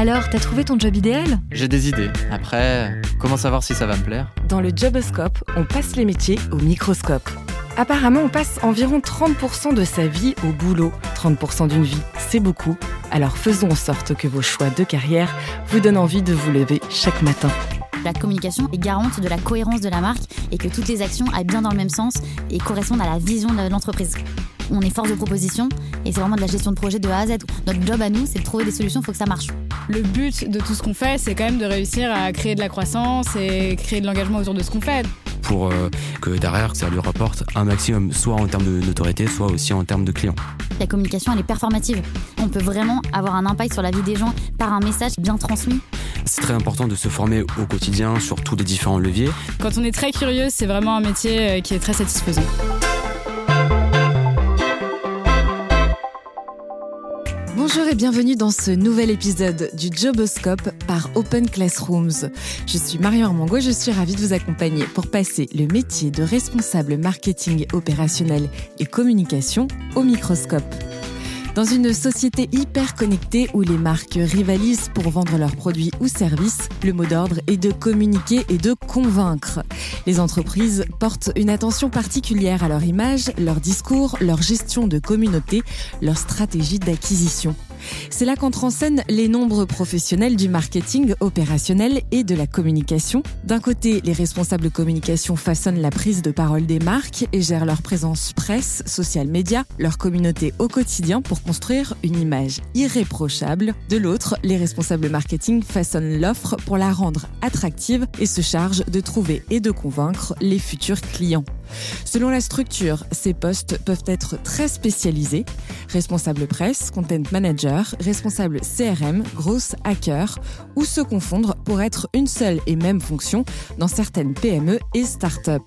Alors, t'as trouvé ton job idéal J'ai des idées. Après, comment savoir si ça va me plaire Dans le Joboscope, on passe les métiers au microscope. Apparemment, on passe environ 30% de sa vie au boulot. 30% d'une vie, c'est beaucoup. Alors faisons en sorte que vos choix de carrière vous donnent envie de vous lever chaque matin. La communication est garante de la cohérence de la marque et que toutes les actions aillent bien dans le même sens et correspondent à la vision de l'entreprise. On est force de proposition et c'est vraiment de la gestion de projet de A à Z. Notre job à nous, c'est de trouver des solutions, il faut que ça marche. Le but de tout ce qu'on fait, c'est quand même de réussir à créer de la croissance et créer de l'engagement autour de ce qu'on fait. Pour euh, que derrière, ça lui rapporte un maximum, soit en termes de notoriété, soit aussi en termes de clients. La communication, elle est performative. On peut vraiment avoir un impact sur la vie des gens par un message bien transmis. C'est très important de se former au quotidien sur tous les différents leviers. Quand on est très curieux, c'est vraiment un métier euh, qui est très satisfaisant. Bonjour et bienvenue dans ce nouvel épisode du Joboscope par Open Classrooms. Je suis Marion Armango, je suis ravie de vous accompagner pour passer le métier de responsable marketing opérationnel et communication au microscope. Dans une société hyper connectée où les marques rivalisent pour vendre leurs produits ou services, le mot d'ordre est de communiquer et de convaincre. Les entreprises portent une attention particulière à leur image, leur discours, leur gestion de communauté, leur stratégie d'acquisition. C'est là qu'entrent en scène les nombreux professionnels du marketing opérationnel et de la communication. D'un côté, les responsables communication façonnent la prise de parole des marques et gèrent leur présence presse, social média, leur communauté au quotidien pour construire une image irréprochable. De l'autre, les responsables marketing façonnent l'offre pour la rendre attractive et se chargent de trouver et de convaincre les futurs clients. Selon la structure, ces postes peuvent être très spécialisés. Responsable presse, content manager, responsable CRM, grosse hacker, ou se confondre pour être une seule et même fonction dans certaines PME et start-up.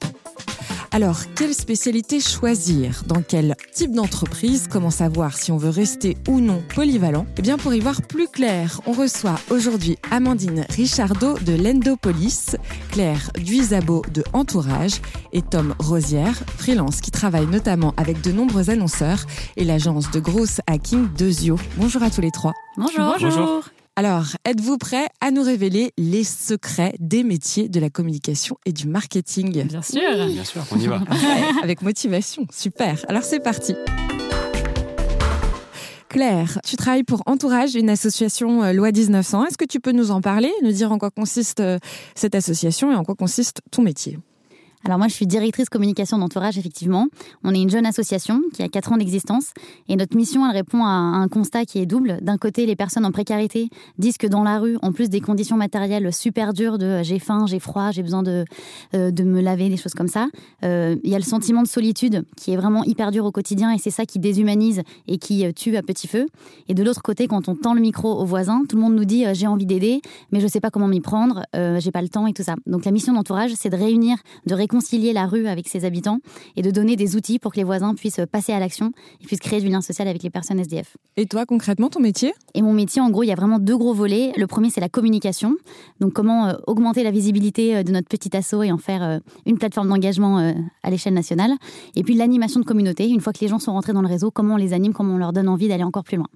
Alors, quelle spécialité choisir? Dans quel type d'entreprise? Comment savoir si on veut rester ou non polyvalent? Eh bien, pour y voir plus clair, on reçoit aujourd'hui Amandine Richardot de l'Endopolis, Claire Duisabo de Entourage et Tom Rosière, freelance qui travaille notamment avec de nombreux annonceurs et l'agence de grosse hacking de Zio. Bonjour à tous les trois. Bonjour. Bonjour. Alors, êtes-vous prêts à nous révéler les secrets des métiers de la communication et du marketing? Bien sûr. Bien sûr, on y va. Avec motivation, super. Alors c'est parti. Claire, tu travailles pour Entourage, une association euh, Loi 1900. Est-ce que tu peux nous en parler, nous dire en quoi consiste euh, cette association et en quoi consiste ton métier? Alors moi, je suis directrice communication d'entourage, effectivement. On est une jeune association qui a 4 ans d'existence et notre mission, elle répond à un constat qui est double. D'un côté, les personnes en précarité disent que dans la rue, en plus des conditions matérielles super dures de j'ai faim, j'ai froid, j'ai besoin de, euh, de me laver, des choses comme ça, euh, il y a le sentiment de solitude qui est vraiment hyper dur au quotidien et c'est ça qui déshumanise et qui euh, tue à petit feu. Et de l'autre côté, quand on tend le micro aux voisins, tout le monde nous dit euh, j'ai envie d'aider, mais je sais pas comment m'y prendre, j'ai pas le temps et tout ça. Donc la mission d'entourage, c'est de réunir, de réconcilier la rue avec ses habitants et de donner des outils pour que les voisins puissent passer à l'action et puissent créer du lien social avec les personnes SDF. Et toi, concrètement, ton métier? Et mon métier, en gros, il y a vraiment deux gros volets. Le premier, c'est la communication. Donc, comment euh, augmenter la visibilité euh, de notre petit assaut et en faire euh, une plateforme d'engagement à l'échelle nationale. Et puis, l'animation de communauté. Une fois que les gens sont rentrés dans le réseau, comment on les anime, comment on leur donne envie d'aller encore plus loin.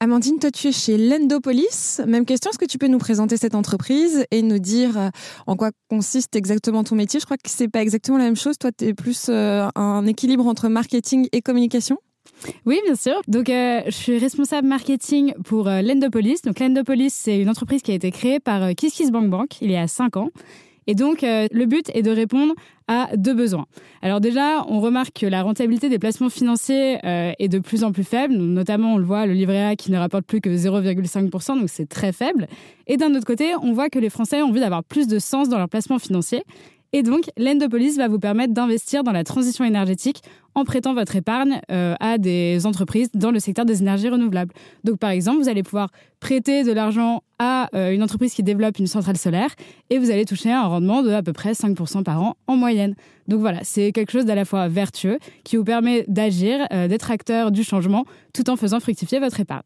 Amandine, toi, tu es chez l'Endopolis. Même question, est-ce que tu peux nous présenter cette entreprise et nous dire euh, en quoi consiste exactement ton métier? Je crois que c'est pas exactement la même chose. Toi, tu es plus euh, un équilibre entre marketing et communication. Oui, bien sûr. Donc, euh, je suis responsable marketing pour l'Endopolis. Donc, l'Endopolis, c'est une entreprise qui a été créée par euh, KissKissBankBank il y a 5 ans. Et donc, euh, le but est de répondre à deux besoins. Alors déjà, on remarque que la rentabilité des placements financiers euh, est de plus en plus faible. Notamment, on le voit, le livret A qui ne rapporte plus que 0,5%, donc c'est très faible. Et d'un autre côté, on voit que les Français ont envie d'avoir plus de sens dans leurs placements financiers. Et donc, l'Endopolis va vous permettre d'investir dans la transition énergétique en prêtant votre épargne euh, à des entreprises dans le secteur des énergies renouvelables. Donc, par exemple, vous allez pouvoir prêter de l'argent à euh, une entreprise qui développe une centrale solaire et vous allez toucher un rendement de à peu près 5% par an en moyenne. Donc voilà, c'est quelque chose d'à la fois vertueux qui vous permet d'agir, euh, d'être acteur du changement tout en faisant fructifier votre épargne.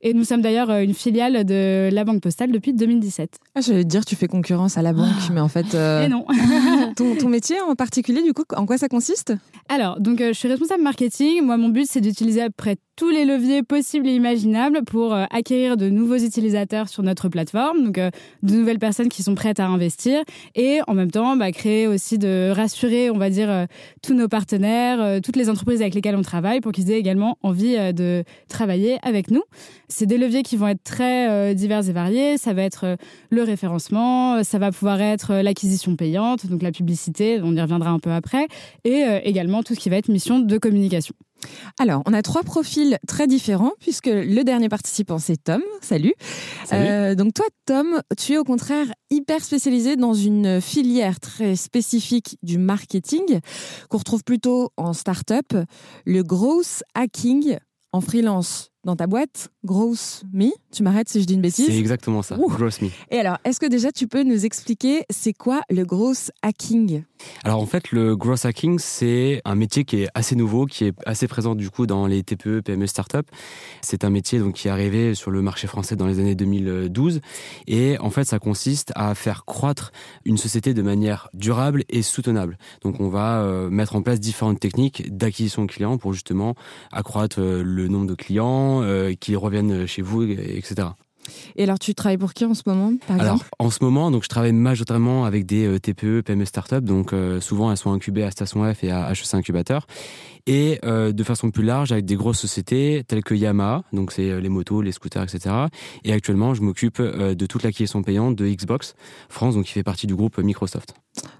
Et nous sommes d'ailleurs euh, une filiale de la Banque Postale depuis 2017. Ah, je vais te dire, tu fais concurrence à la banque, mais en fait, euh, Et non. ton, ton métier en particulier, du coup, en quoi ça consiste? Alors, donc, euh, je suis responsable marketing. Moi, mon but, c'est d'utiliser à peu près tous les leviers possibles et imaginables pour euh, acquérir de nouveaux utilisateurs sur notre plateforme, donc euh, de nouvelles personnes qui sont prêtes à investir, et en même temps bah, créer aussi de rassurer, on va dire, euh, tous nos partenaires, toutes les entreprises avec lesquelles on travaille, pour qu'ils aient également envie de travailler avec nous. C'est des leviers qui vont être très divers et variés. Ça va être le référencement, ça va pouvoir être l'acquisition payante, donc la publicité, on y reviendra un peu après, et également tout ce qui va être mission de communication. Alors, on a trois profils très différents puisque le dernier participant, c'est Tom. Salut. Euh, donc toi, Tom, tu es au contraire hyper spécialisé dans une filière très spécifique du marketing qu'on retrouve plutôt en start-up, le growth hacking en freelance dans ta boîte, Gross Me. Tu m'arrêtes si je dis une bêtise. C'est exactement ça, Gross Me. Et alors, est-ce que déjà tu peux nous expliquer c'est quoi le gross hacking? Alors en fait, le gross hacking, c'est un métier qui est assez nouveau, qui est assez présent du coup dans les TPE, PME, start-up. C'est un métier donc qui est arrivé sur le marché français dans les années 2012 et en fait, ça consiste à faire croître une société de manière durable et soutenable. Donc on va euh, mettre en place différentes techniques d'acquisition de clients pour justement accroître euh, le nombre de clients euh, qui reviennent chez vous, etc. Et alors, tu travailles pour qui en ce moment, par alors, exemple? En ce moment, donc, je travaille majoritairement avec des euh, TPE, PME startups. Donc, euh, souvent, elles sont incubées à Station F et à HEC Incubateur. Et de façon plus large, avec des grosses sociétés telles que Yamaha, donc c'est les motos, les scooters, etc. Et actuellement, je m'occupe de toute l'acquisition payante de Xbox France, donc qui fait partie du groupe Microsoft.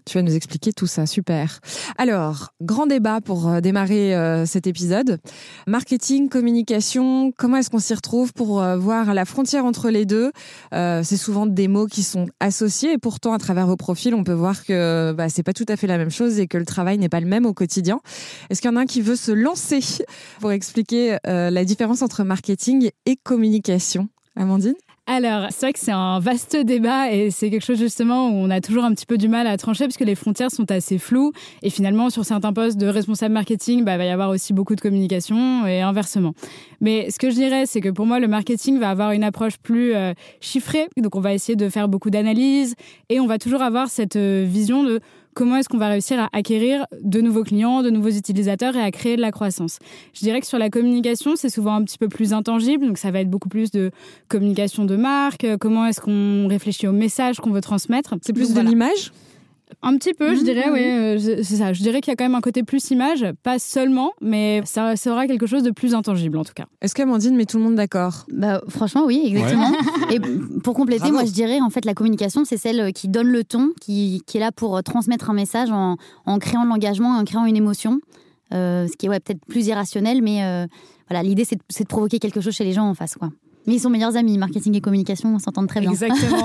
Tu vas nous expliquer tout ça, super. Alors, grand débat pour euh, démarrer euh, cet épisode. Marketing, communication, comment est-ce qu'on s'y retrouve pour euh, voir la frontière entre les deux? C'est souvent des mots qui sont associés et pourtant, à travers vos profils, on peut voir que bah, c'est pas tout à fait la même chose et que le travail n'est pas le même au quotidien. Est-ce qu'il y en a un qui veut se lancer pour expliquer la différence entre marketing et communication? Amandine? Alors, c'est vrai que c'est un vaste débat et c'est quelque chose justement où on a toujours un petit peu du mal à trancher parce que les frontières sont assez floues et finalement sur certains postes de responsable marketing, bah, il va y avoir aussi beaucoup de communication et inversement. Mais ce que je dirais, c'est que pour moi, le marketing va avoir une approche plus euh, chiffrée, donc on va essayer de faire beaucoup d'analyses et on va toujours avoir cette euh, vision de comment est-ce qu'on va réussir à acquérir de nouveaux clients, de nouveaux utilisateurs et à créer de la croissance. Je dirais que sur la communication, c'est souvent un petit peu plus intangible, donc ça va être beaucoup plus de communication de marque, comment est-ce qu'on réfléchit au message qu'on veut transmettre. C'est plus de l'image? Un petit peu, je dirais, oui, euh, c'est ça. Je dirais qu'il y a quand même un côté plus image, pas seulement, mais ça sera quelque chose de plus intangible en tout cas. Est-ce qu'Amandine met tout le monde d'accord? Bah, Franchement, oui, exactement. Et pour compléter, moi je dirais en fait la communication, c'est celle qui donne le ton, qui, qui est là pour transmettre un message en, en créant de l'engagement, en créant une émotion. Euh, ce qui est ouais, peut-être plus irrationnel, mais euh, voilà, l'idée c'est de, de provoquer quelque chose chez les gens en face. quoi. Mais ils sont meilleurs amis, marketing et communication, on s'entend très bien. Exactement.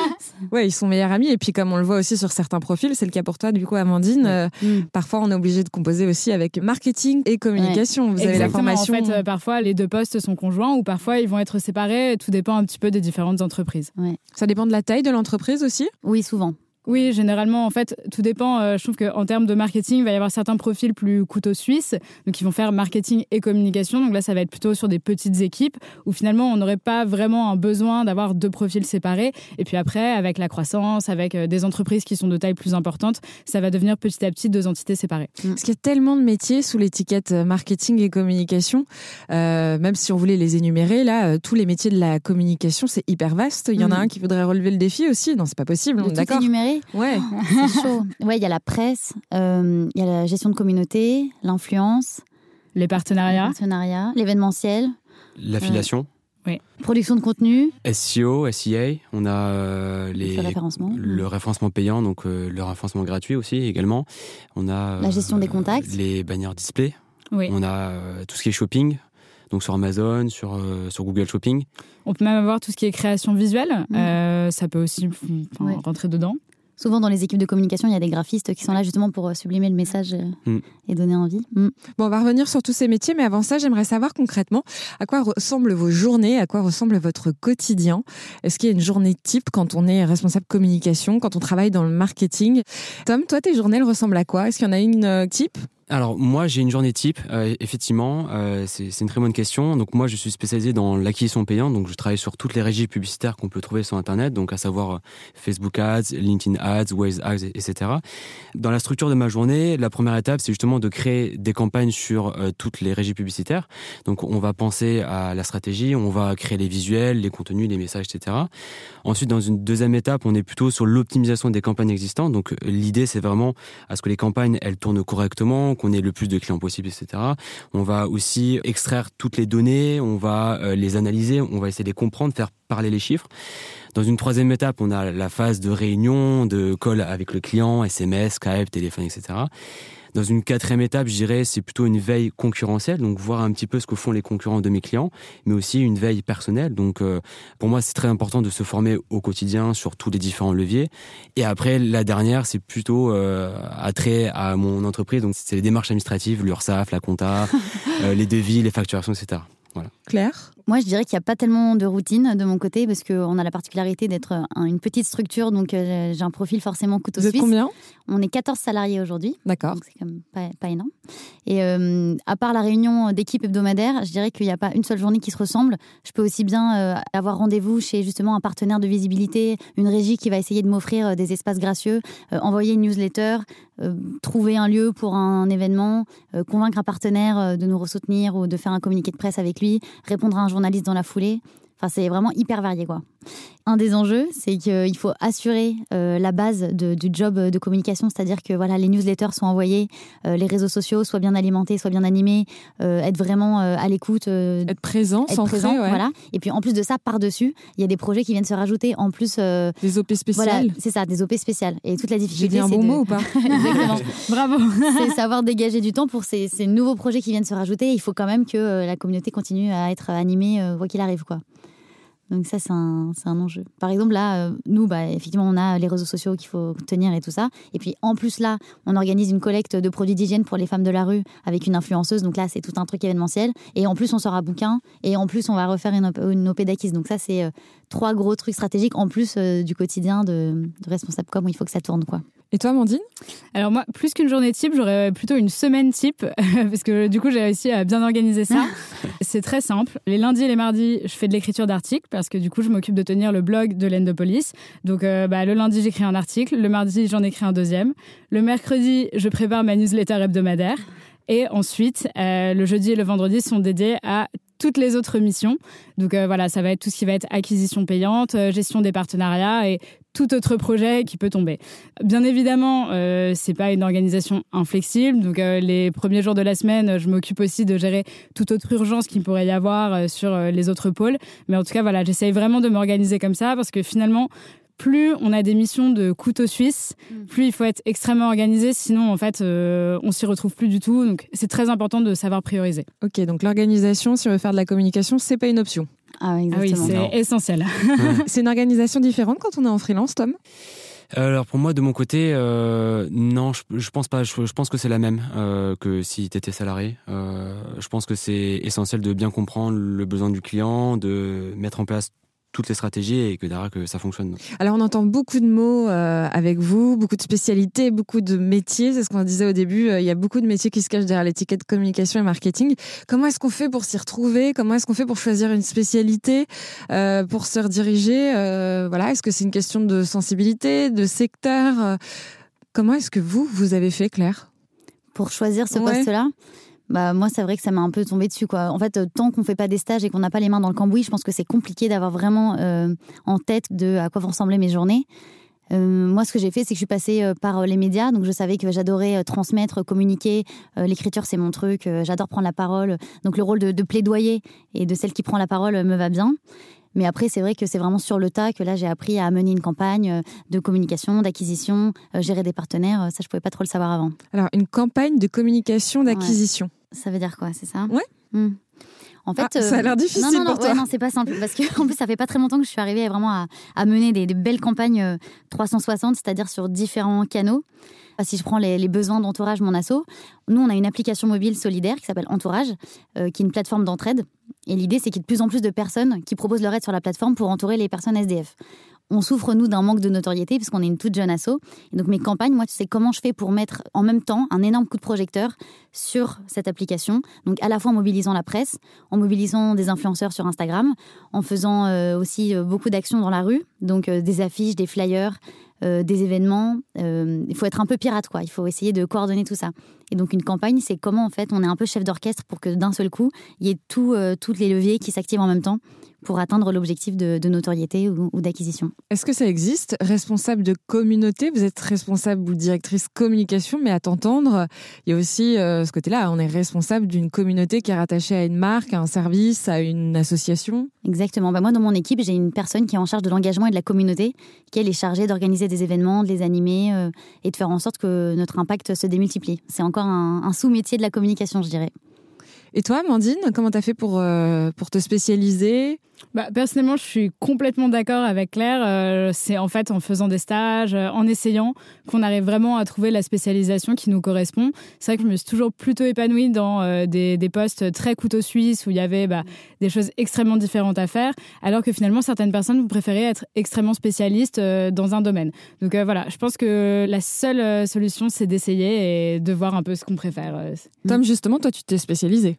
ouais, ils sont meilleurs amis. Et puis, comme on le voit aussi sur certains profils, c'est le cas pour toi, du coup, Amandine. Euh, mm. Parfois, on est obligé de composer aussi avec marketing et communication. Vous avez la formation. En fait, euh, parfois, les deux postes sont conjoints ou parfois, ils vont être séparés. Tout dépend un petit peu des différentes entreprises. Ça dépend de la taille de l'entreprise aussi Oui, souvent. Oui, généralement, en fait, tout dépend. Euh, je trouve qu'en termes de marketing, il va y avoir certains profils plus couteaux suisses, donc ils vont faire marketing et communication. Donc là, ça va être plutôt sur des petites équipes où finalement, on n'aurait pas vraiment un besoin d'avoir deux profils séparés. Et puis après, avec la croissance, avec euh, des entreprises qui sont de taille plus importante, ça va devenir petit à petit deux entités séparées. Parce qu'il y a tellement de métiers sous l'étiquette euh, marketing et communication, même si on voulait les énumérer, là, tous les métiers de la communication, c'est hyper vaste. Il y en a mm. un qui voudrait relever le défi aussi. Non, c'est pas possible. D'accord. Ouais. C'est chaud. Ouais, il y a la presse, euh, il y a la gestion de communauté, l'influence. Les partenariats. partenariats, l'événementiel. L'affiliation. Oui. Production de contenu. SEO, SEA, on a euh, les, le référencement payant, donc euh, le référencement gratuit aussi également. On a la gestion des contacts. Les bannières display. Oui. On a tout ce qui est shopping, donc sur Amazon, sur, sur Google Shopping. On peut même avoir tout ce qui est création visuelle. Ça peut aussi rentrer dedans. Souvent dans les équipes de communication, il y a des graphistes qui sont là justement pour euh, sublimer le message euh, mm. et donner envie. Mm. Bon, on va revenir sur tous ces métiers, mais avant ça, j'aimerais savoir concrètement à quoi ressemblent vos journées, à quoi ressemble votre quotidien. Est-ce qu'il y a une journée type quand on est responsable communication, quand on travaille dans le marketing? Tom, toi, tes journées, elles ressemblent à quoi? Est-ce qu'il y en a une euh, type? Alors moi j'ai une journée type, euh, effectivement, euh, c'est une très bonne question. Donc moi je suis spécialisé dans l'acquisition payante, donc je travaille sur toutes les régies publicitaires qu'on peut trouver sur Internet, donc à savoir euh, Facebook Ads, LinkedIn Ads, Waze Ads, etc. Dans la structure de ma journée, la première étape c'est justement de créer des campagnes sur toutes les régies publicitaires. Donc on va penser à la stratégie, on va créer les visuels, les contenus, les messages, etc. Ensuite dans une deuxième étape, on est plutôt sur l'optimisation des campagnes existantes. Donc l'idée c'est vraiment à ce que les campagnes elles tournent correctement qu'on ait le plus de clients possible, etc. On va aussi extraire toutes les données, on va euh, les analyser, on va essayer de les comprendre, faire parler les chiffres. Dans une troisième étape, on a la phase de réunion, de call avec le client, SMS, Skype, téléphone, etc. Dans une quatrième étape, je dirais, c'est plutôt une veille concurrentielle, donc voir un petit peu ce que font les concurrents de mes clients, mais aussi une veille personnelle. Donc, euh, pour moi, c'est très important de se former au quotidien sur tous les différents leviers. Et après, la dernière, c'est plutôt euh, attrait à mon entreprise. Donc, c'est les démarches administratives, l'URSSAF, la compta, euh, les devis, les facturations, etc. Voilà. Claire? Moi, je dirais qu'il n'y a pas tellement de routine de mon côté parce qu'on a la particularité d'être une petite structure, donc euh, j'ai un profil forcément couteau Vous suisse. combien On est 14 salariés aujourd'hui. D'accord. Donc c'est quand même pas, pas énorme. Et euh, à part la réunion d'équipe hebdomadaire, je dirais qu'il n'y a pas une seule journée qui se ressemble. Je peux aussi bien euh, avoir rendez-vous chez justement un partenaire de visibilité, une régie qui va essayer de m'offrir des espaces gracieux, envoyer une newsletter, trouver un lieu pour un événement, convaincre un partenaire de nous soutenir ou de faire un communiqué de presse avec lui, répondre à un journaliste dans la foulée. Enfin, c'est vraiment hyper varié, quoi. Un des enjeux, c'est qu'il faut assurer euh, la base du job de communication, c'est-à-dire que voilà, les newsletters sont envoyés, euh, les réseaux sociaux soient bien alimentés, soient bien animés, euh, être vraiment à l'écoute, être présent, être présent, voilà. Et puis en plus de ça, par dessus, il y a des projets qui viennent se rajouter en plus. des OP spéciales. Voilà, c'est ça, des OP spéciales. Et toute la difficulté. J'ai dit un bon mot ou pas Exactement. Bravo. c'est savoir dégager du temps pour ces, ces, nouveaux projets qui viennent se rajouter. Il faut quand même que la communauté continue à être animée, quoi qu'il arrive, quoi. Donc ça, c'est un, un, enjeu. Par exemple, là, euh, nous, bah, effectivement, on a les réseaux sociaux qu'il faut tenir et tout ça. Et puis, en plus, là, on organise une collecte de produits d'hygiène pour les femmes de la rue avec une influenceuse. Donc là, c'est tout un truc événementiel. Et en plus, on sort à bouquin. Et en plus, on va refaire une, une OP d'acquise. Donc ça, c'est euh, trois gros trucs stratégiques en plus euh, du quotidien de, de responsable com où il faut que ça tourne, quoi. Et toi, Mandine Alors moi, plus qu'une journée type, j'aurais plutôt une semaine type, parce que du coup, j'ai réussi à bien organiser ça. c'est très simple. Les lundis et les mardis, je fais de l'écriture d'articles, parce que du coup, je m'occupe de tenir le blog de l'Endopolis. Donc euh, bah, le lundi, j'écris un article, le mardi, j'en écris un deuxième. Le mercredi, je prépare ma newsletter hebdomadaire. Et ensuite, euh, le jeudi et le vendredi sont dédiés à toutes les autres missions. Donc euh, voilà, ça va être tout ce qui va être acquisition payante, gestion des partenariats et tout autre projet qui peut tomber. Bien évidemment, euh, c'est pas une organisation inflexible. Donc euh, les premiers jours de la semaine, je m'occupe aussi de gérer toute autre urgence qu'il pourrait y avoir euh, sur euh, les autres pôles. Mais en tout cas, voilà, j'essaye vraiment de m'organiser comme ça parce que finalement, plus on a des missions de couteau suisse, mm. plus il faut être extrêmement organisé, sinon en fait euh, on s'y retrouve plus du tout. Donc c'est très important de savoir prioriser. Ok, donc l'organisation, si on veut faire de la communication, c'est pas une option. Ah, ah oui, c'est essentiel. c'est une organisation différente quand on est en freelance, Tom? Alors pour moi, de mon côté, euh, non, je, je, pense pas. Je, pense que c'est la même euh, que si tu étais salarié. Euh, je pense que c'est essentiel de bien comprendre le besoin du client, de mettre en place toutes les stratégies et que derrière que ça fonctionne. Alors on entend beaucoup de mots euh, avec vous, beaucoup de spécialités, beaucoup de métiers. C'est ce qu'on disait au début. Euh, il y a beaucoup de métiers qui se cachent derrière l'étiquette communication et marketing. Comment est-ce qu'on fait pour s'y retrouver? Comment est-ce qu'on fait pour choisir une spécialité, euh, pour se rediriger? Voilà, est-ce que c'est une question de sensibilité, de secteur? Comment est-ce que vous vous avez fait, Claire? Pour choisir ce poste-là bah moi c'est vrai que ça m'a un peu tombé dessus quoi. En fait, euh, tant qu'on fait pas des stages et qu'on n'a pas les mains dans le cambouis, je pense que c'est compliqué d'avoir vraiment euh, en tête de à quoi vont ressembler mes journées. Euh, moi, ce que j'ai fait, c'est que je suis passée par les médias, donc je savais que j'adorais transmettre, communiquer. L'écriture, c'est mon truc. J'adore prendre la parole. Donc le rôle de, de, plaidoyer et de celle qui prend la parole me va bien. Mais après, c'est vrai que c'est vraiment sur le tas que là, j'ai appris à mener une campagne de communication, d'acquisition, gérer des partenaires. Ça, je pouvais pas trop le savoir avant. Alors, une campagne de communication, d'acquisition. Ça veut dire quoi, c'est ça Ouais. Hmm. En fait, ah, ça a l'air euh, difficile non, non, non, pour toi. non, c'est pas simple parce que en plus, ça fait pas très longtemps que je suis arrivée vraiment à, à mener des, des, belles campagnes 360, c'est-à-dire sur différents canaux. Si je prends les, besoins d'entourage, mon asso, nous, on a une application mobile solidaire qui s'appelle Entourage, euh, qui est une plateforme d'entraide. Et l'idée, c'est qu'il y ait de plus en plus de personnes qui proposent leur aide sur la plateforme pour entourer les personnes SDF. On souffre, nous, d'un manque de notoriété, puisqu'on est une toute jeune asso. Et donc, mes campagnes, moi, tu sais comment je fais pour mettre en même temps un énorme coup de projecteur sur cette application? Donc, à la fois en mobilisant la presse, en mobilisant des influenceurs sur Instagram, en faisant euh, aussi euh, beaucoup d'actions dans la rue, donc euh, des affiches, des flyers, des événements. il faut être un peu pirate, quoi. Il faut essayer de coordonner tout ça. Et donc, une campagne, c'est comment, en fait, on est un peu chef d'orchestre pour que d'un seul coup, il y ait tous les leviers qui s'activent en même temps pour atteindre l'objectif de, notoriété ou, d'acquisition. Est-ce que ça existe Responsable de communauté, vous êtes responsable ou directrice communication, mais à t'entendre, il y a aussi euh, ce côté-là, on est responsable d'une communauté qui est rattachée à une marque, à un service, à une association Exactement. Bah moi, dans mon équipe, j'ai une personne qui est en charge de l'engagement et de la communauté, qui elle est chargée d'organiser des événements, de les animer euh, et de faire en sorte que notre impact se démultiplie. C'est encore un sous-métier de la communication, je dirais. Et toi, Amandine, comment tu as fait pour, euh, pour te spécialiser? Bah, personnellement, je suis complètement d'accord avec Claire. Euh, c'est en fait en faisant des stages, euh, en essayant, qu'on arrive vraiment à trouver la spécialisation qui nous correspond. C'est vrai que je me suis toujours plutôt épanouie dans des, des, postes très couteau suisse où il y avait bah, des choses extrêmement différentes à faire, alors que finalement, certaines personnes, vous préférez être extrêmement spécialiste dans un domaine. Donc voilà, je pense que la seule solution, c'est d'essayer et de voir un peu ce qu'on préfère. Tom, justement, toi, tu t'es spécialisé.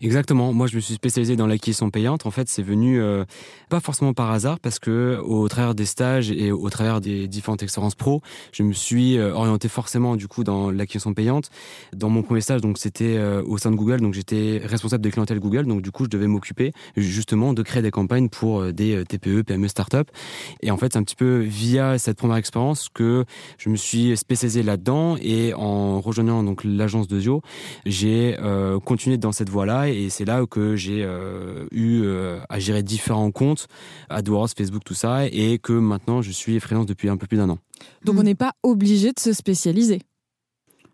Exactement. Moi, je me suis spécialisé dans l'acquisition payante. En fait, c'est venu euh, pas forcément par hasard, parce que au travers des stages et au travers des différentes expériences pro, je me suis euh, orienté forcément du coup dans l'acquisition payante. Dans mon premier stage, donc c'était euh, au sein de Google, donc j'étais responsable de clientèle Google, donc du coup, je devais m'occuper justement de créer des campagnes pour des TPE, PME, startups. Et en fait, c'est un petit peu via cette première expérience que je me suis spécialisé là-dedans et en rejoignant donc l'agence de Zio, j'ai continué dans cette et c'est là que j'ai euh, eu euh, à gérer différents comptes, AdWords, Facebook, tout ça. Et que maintenant, je suis freelance depuis un peu plus d'un an. Donc, on n'est pas obligé de se spécialiser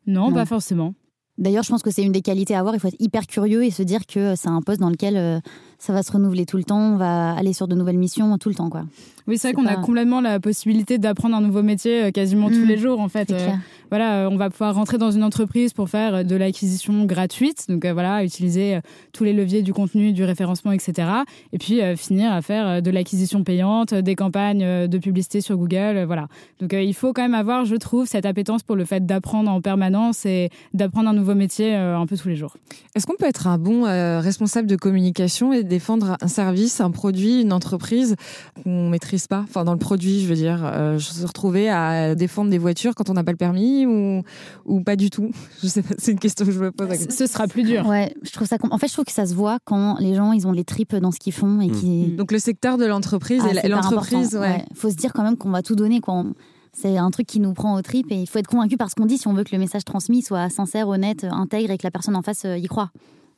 non, pas forcément. D'ailleurs, je pense que c'est une des qualités à avoir. Il faut être hyper curieux et se dire que c'est un poste dans lequel euh, ça va se renouveler tout le temps, on va aller sur de nouvelles missions tout le temps. Quoi. Oui, c'est vrai qu'on a complètement la possibilité d'apprendre un nouveau métier euh, quasiment tous mmh. les jours en fait. Euh, voilà, euh, on va pouvoir rentrer dans une entreprise pour faire de l'acquisition gratuite, donc voilà, utiliser tous les leviers du contenu, du référencement, etc. Et puis finir à faire de l'acquisition payante, des campagnes de publicité sur Google, voilà. Donc il faut quand même avoir, je trouve, cette appétence pour le fait d'apprendre en permanence et d'apprendre un nouveau métier un peu tous les jours. Est-ce qu'on peut être un bon responsable de communication et défendre un service, un produit, une entreprise qu'on maîtrise pas. Enfin, dans le produit, je veux dire, euh, je se retrouvais à défendre des voitures quand on n'a pas le permis ou, ou pas du tout. Je sais pas, c'est une question que je me pose. Ce sera plus dur. Ouais, je trouve ça. En fait, je trouve que ça se voit quand les gens ils ont les tripes dans ce qu'ils font et qui. Mm. Donc le secteur de l'entreprise ah, et l'entreprise, ouais. Faut se dire quand même qu'on va tout donner quoi. C'est un truc qui nous prend aux tripes et il faut être convaincu par ce qu'on dit si on veut que le message transmis soit sincère, honnête, intègre et que la personne en face euh, y croit.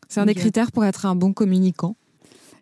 C'est un des critères pour être un bon communicant.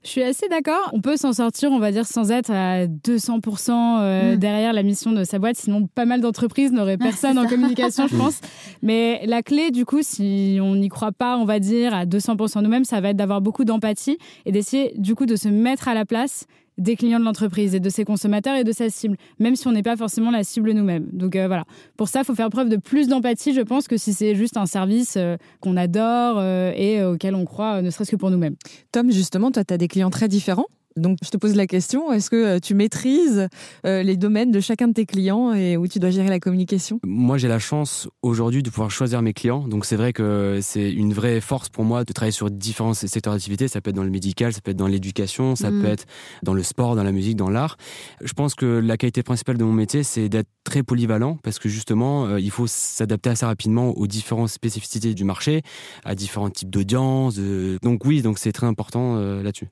Je suis assez d'accord. On peut s'en sortir, on va dire, sans être à 200% euh, mm. derrière la mission de sa boîte. Sinon, pas mal d'entreprises n'auraient personne en communication, je pense. Mais la clé, du coup, si on n'y croit pas, on va dire, à 200% nous-mêmes, ça va être d'avoir beaucoup d'empathie et d'essayer, du coup, de se mettre à la place des clients de l'entreprise et de ses consommateurs et de sa cible, même si on n'est pas forcément la cible nous-mêmes. Donc euh, voilà, pour ça, il faut faire preuve de plus d'empathie, je pense, que si c'est juste un service euh, qu'on adore euh, et auquel on croit, ne serait-ce que pour nous-mêmes. Tom, justement, toi, tu as des clients très différents? Donc, je te pose la question, est-ce que euh, tu maîtrises euh, les domaines de chacun de tes clients et où tu dois gérer la communication? Moi, j'ai la chance aujourd'hui de pouvoir choisir mes clients. Donc, c'est vrai que c'est une vraie force pour moi de travailler sur différents secteurs d'activité. Ça peut être dans le médical, ça peut être dans l'éducation, ça mm. peut être dans le sport, dans la musique, dans l'art. Je pense que la qualité principale de mon métier, c'est d'être très polyvalent parce que justement, euh, il faut s'adapter assez rapidement aux différentes spécificités du marché, à différents types d'audience. Donc oui, donc c'est très important là-dessus.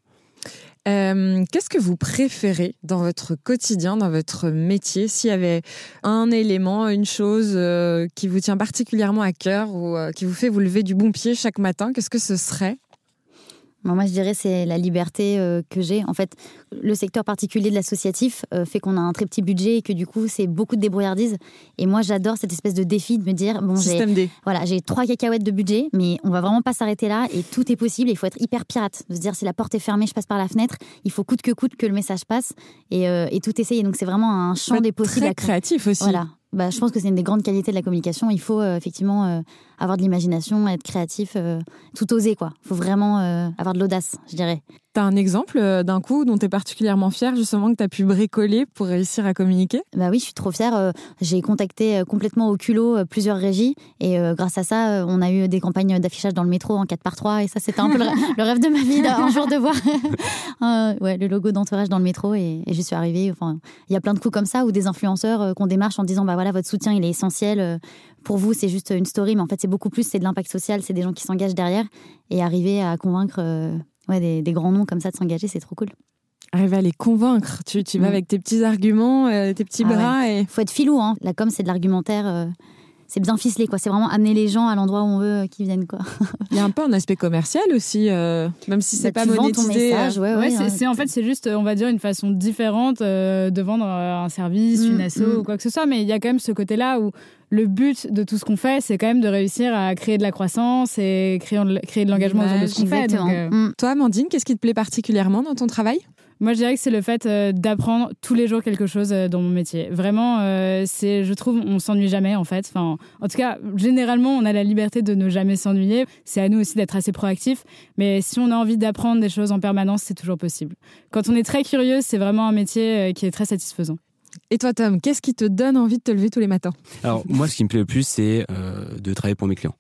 Euh, qu'est-ce que vous préférez dans votre quotidien, dans votre métier? S'il y avait un élément, une chose euh, qui vous tient particulièrement à cœur ou euh, qui vous fait vous lever du bon pied chaque matin, qu'est-ce que ce serait? Moi, je dirais c'est la liberté euh, que j'ai. En fait, le secteur particulier de l'associatif euh, fait qu'on a un très petit budget et que du coup, c'est beaucoup de débrouillardise. Et moi, j'adore cette espèce de défi de me dire bon, j'ai voilà, j'ai trois cacahuètes de budget, mais on va vraiment pas s'arrêter là et tout est possible. Il faut être hyper pirate, de se dire si la porte est fermée, je passe par la fenêtre. Il faut coûte que coûte que le message passe et, euh, et tout essayer. Donc c'est vraiment un champ des possibles. Très créatif aussi. Voilà. Bah, je pense que c'est une des grandes qualités de la communication. Il faut effectivement avoir de l'imagination, être créatif, euh, tout oser quoi. Il faut vraiment avoir de l'audace, je dirais. T'as un exemple euh, d'un coup dont tu es particulièrement fier justement que tu as pu bricoler pour réussir à communiquer? Bah oui, je suis trop fière. Euh, j'ai contacté euh, complètement au culot plusieurs régies et grâce à ça, on a eu des campagnes d'affichage dans le métro en 4x3 et ça c'était un peu le rêve de ma vie un jour de voir ouais, le logo d'entourage dans le métro et, et je suis arrivée. Enfin, il y a plein de coups comme ça où des influenceurs qu'on démarche en disant bah voilà votre soutien il est essentiel. Pour vous c'est juste une story, mais en fait c'est beaucoup plus, c'est de l'impact social, c'est des gens qui s'engagent derrière et arriver à convaincre ouais, des, grands noms comme ça de s'engager, c'est trop cool. Arriver à les convaincre. Tu, tu vas mm. avec tes petits arguments, euh, tes petits ah bras. Et... faut être filou. Hein. La com, c'est de l'argumentaire. Euh, c'est bien ficelé, quoi. C'est vraiment amener les gens à l'endroit où on veut euh, qu'ils viennent, quoi. Il y a un peu un aspect commercial aussi, même si c'est bah, pas monétisé. Ton ouais, ouais, hein. c'est en fait c'est juste, on va dire, une façon différente de vendre un service, une mm, asso mm. ou quoi que ce soit. Mais il y a quand même ce côté-là où le but de tout ce qu'on fait, c'est quand même de réussir à créer de la croissance et créer, créer de l'engagement autour de ce qu'on fait. Euh. Toi, Amandine, qu'est-ce qui te plaît particulièrement dans ton travail? Moi, je dirais que c'est le fait euh, d'apprendre tous les jours quelque chose euh, dans mon métier. Vraiment, c'est, je trouve, on s'ennuie jamais en fait. Enfin, en tout cas, généralement, on a la liberté de ne jamais s'ennuyer. C'est à nous aussi d'être assez proactifs. Mais si on a envie d'apprendre des choses en permanence, c'est toujours possible. Quand on est très curieux, c'est vraiment un métier qui est très satisfaisant. Et toi, Tom, qu'est-ce qui te donne envie de te lever tous les matins? Alors, moi, ce qui me plaît le plus, c'est euh, de travailler pour mes clients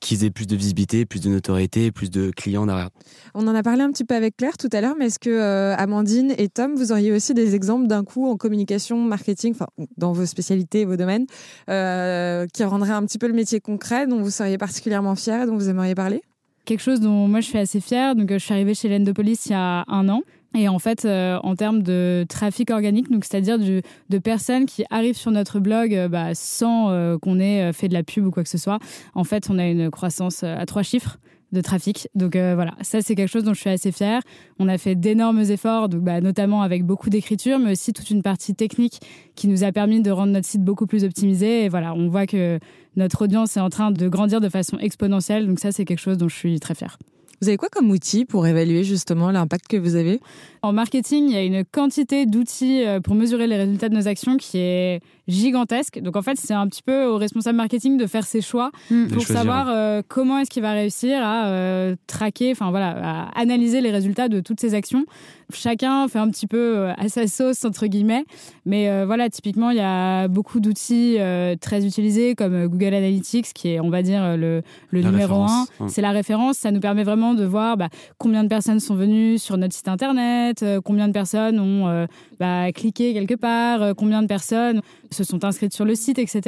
qu'ils aient plus de visibilité, plus de notoriété, plus de clients derrière. On en a parlé un petit peu avec Claire tout à l'heure, mais est-ce que euh, Amandine et Tom, vous auriez aussi des exemples d'un coup en communication, marketing, enfin dans vos spécialités, vos domaines, euh, qui rendraient un petit peu le métier concret, dont vous seriez particulièrement fiers, dont vous aimeriez parler? Quelque chose dont moi je suis assez fière. Donc, je suis arrivée chez l'Endopolis il y a un an. Et en fait, euh, en termes de trafic organique, donc c'est-à-dire de personnes qui arrivent sur notre blog euh, bah, sans euh, qu'on ait fait de la pub ou quoi que ce soit, en fait, on a une croissance à trois chiffres de trafic. Donc voilà, ça c'est quelque chose dont je suis assez fière. On a fait d'énormes efforts, donc, bah, notamment avec beaucoup d'écriture, mais aussi toute une partie technique qui nous a permis de rendre notre site beaucoup plus optimisé. Et voilà, on voit que notre audience est en train de grandir de façon exponentielle. Donc ça c'est quelque chose dont je suis très fière. Vous avez quoi comme outil pour évaluer justement l'impact que vous avez? En marketing, il y a une quantité d'outils euh, pour mesurer les résultats de nos actions qui est gigantesque. Donc en fait, c'est un petit peu au responsable marketing de faire ses choix mm. pour savoir euh, comment est-ce qu'il va réussir à euh, traquer, enfin voilà, à analyser les résultats de toutes ses actions. Chacun fait un petit peu à sa sauce entre guillemets, mais voilà, typiquement, il y a beaucoup d'outils très utilisés comme Google Analytics, qui est, on va dire, le, numéro un. C'est la référence. Ça nous permet vraiment de voir bah, combien de personnes sont venues sur notre site internet, euh, combien de personnes ont euh, bah, cliqué quelque part, euh, combien de personnes se sont inscrites sur le site, etc.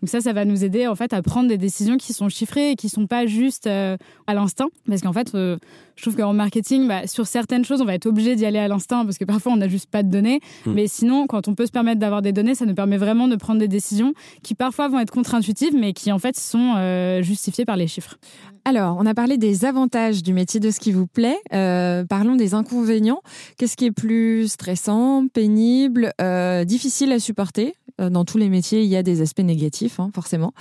Donc ça, ça va nous aider en fait à prendre des décisions qui sont chiffrées et qui sont pas juste à l'instinct, parce qu'en fait, je trouve qu'en marketing, bah, sur certaines choses, on va être obligé d'y aller à l'instinct parce que parfois on n'a juste pas de données. Hmm. Mais sinon, quand on peut se permettre d'avoir des données, ça nous permet vraiment de prendre des décisions qui parfois vont être contre-intuitives, mais qui en fait sont justifiées par les chiffres. Alors, on a parlé des avantages du métier de ce qui vous plaît. Euh, parlons des inconvénients. Qu'est-ce qui est plus stressant, pénible, euh, difficile à supporter? Euh, Dans tous les métiers, il y a des aspects négatifs, hein, forcément.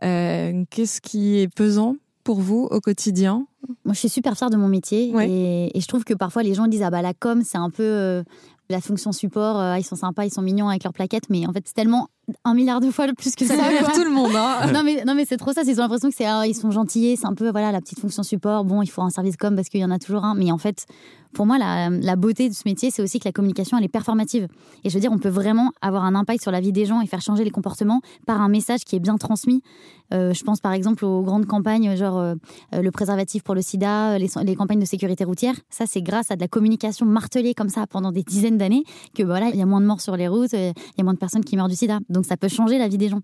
Qu'est-ce qui est pesant pour vous au quotidien? Moi, je suis super fière de mon métier et, et, je trouve que parfois les gens disent ah bah la com c'est un peu la fonction support, ah, ils sont sympas, ils sont mignons avec leurs plaquettes, mais en fait c'est tellement un milliard de fois plus que ça. Ça énerve tout le monde. Hein. non mais non mais c'est trop ça. Ils ont l'impression que c'est ah, ils sont gentils, c'est un peu voilà la petite fonction support. Bon, il faut un service com parce qu'il y en a toujours un. Mais en fait, pour moi, la, beauté de ce métier, c'est aussi que la communication, elle est performative. Et je veux dire, on peut vraiment avoir un impact sur la vie des gens et faire changer les comportements par un message qui est bien transmis. Euh, je pense par exemple aux grandes campagnes, genre euh, euh, le préservatif pour le sida, les, les, campagnes de sécurité routière. Ça, c'est grâce à de la communication martelée comme ça pendant des dizaines d'années que voilà, il y a moins de morts sur les routes, il y a moins de personnes qui meurent du sida. Donc ça peut changer la vie des gens.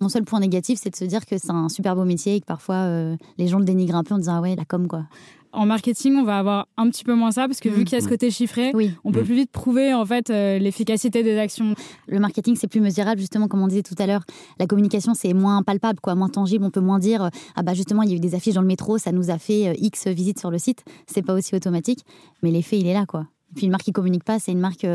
Mon seul point négatif, c'est de se dire que c'est un super beau métier et que parfois les gens le dénigrent un peu en disant ah ouais la com quoi. En marketing, on va avoir un petit peu moins ça parce que vu mm. qu'il y a ce côté chiffré, on peut mm. plus vite prouver en fait euh, l'efficacité des actions. Le marketing, c'est plus mesurable justement, comme on disait tout à l'heure. La communication, c'est moins palpable, quoi, moins tangible. On peut moins dire euh, ah bah justement, il y a eu des affiches dans le métro, ça nous a fait euh, X visites sur le site. C'est pas aussi automatique, mais l'effet, il est là, quoi. Puis une marque qui communique pas, c'est une marque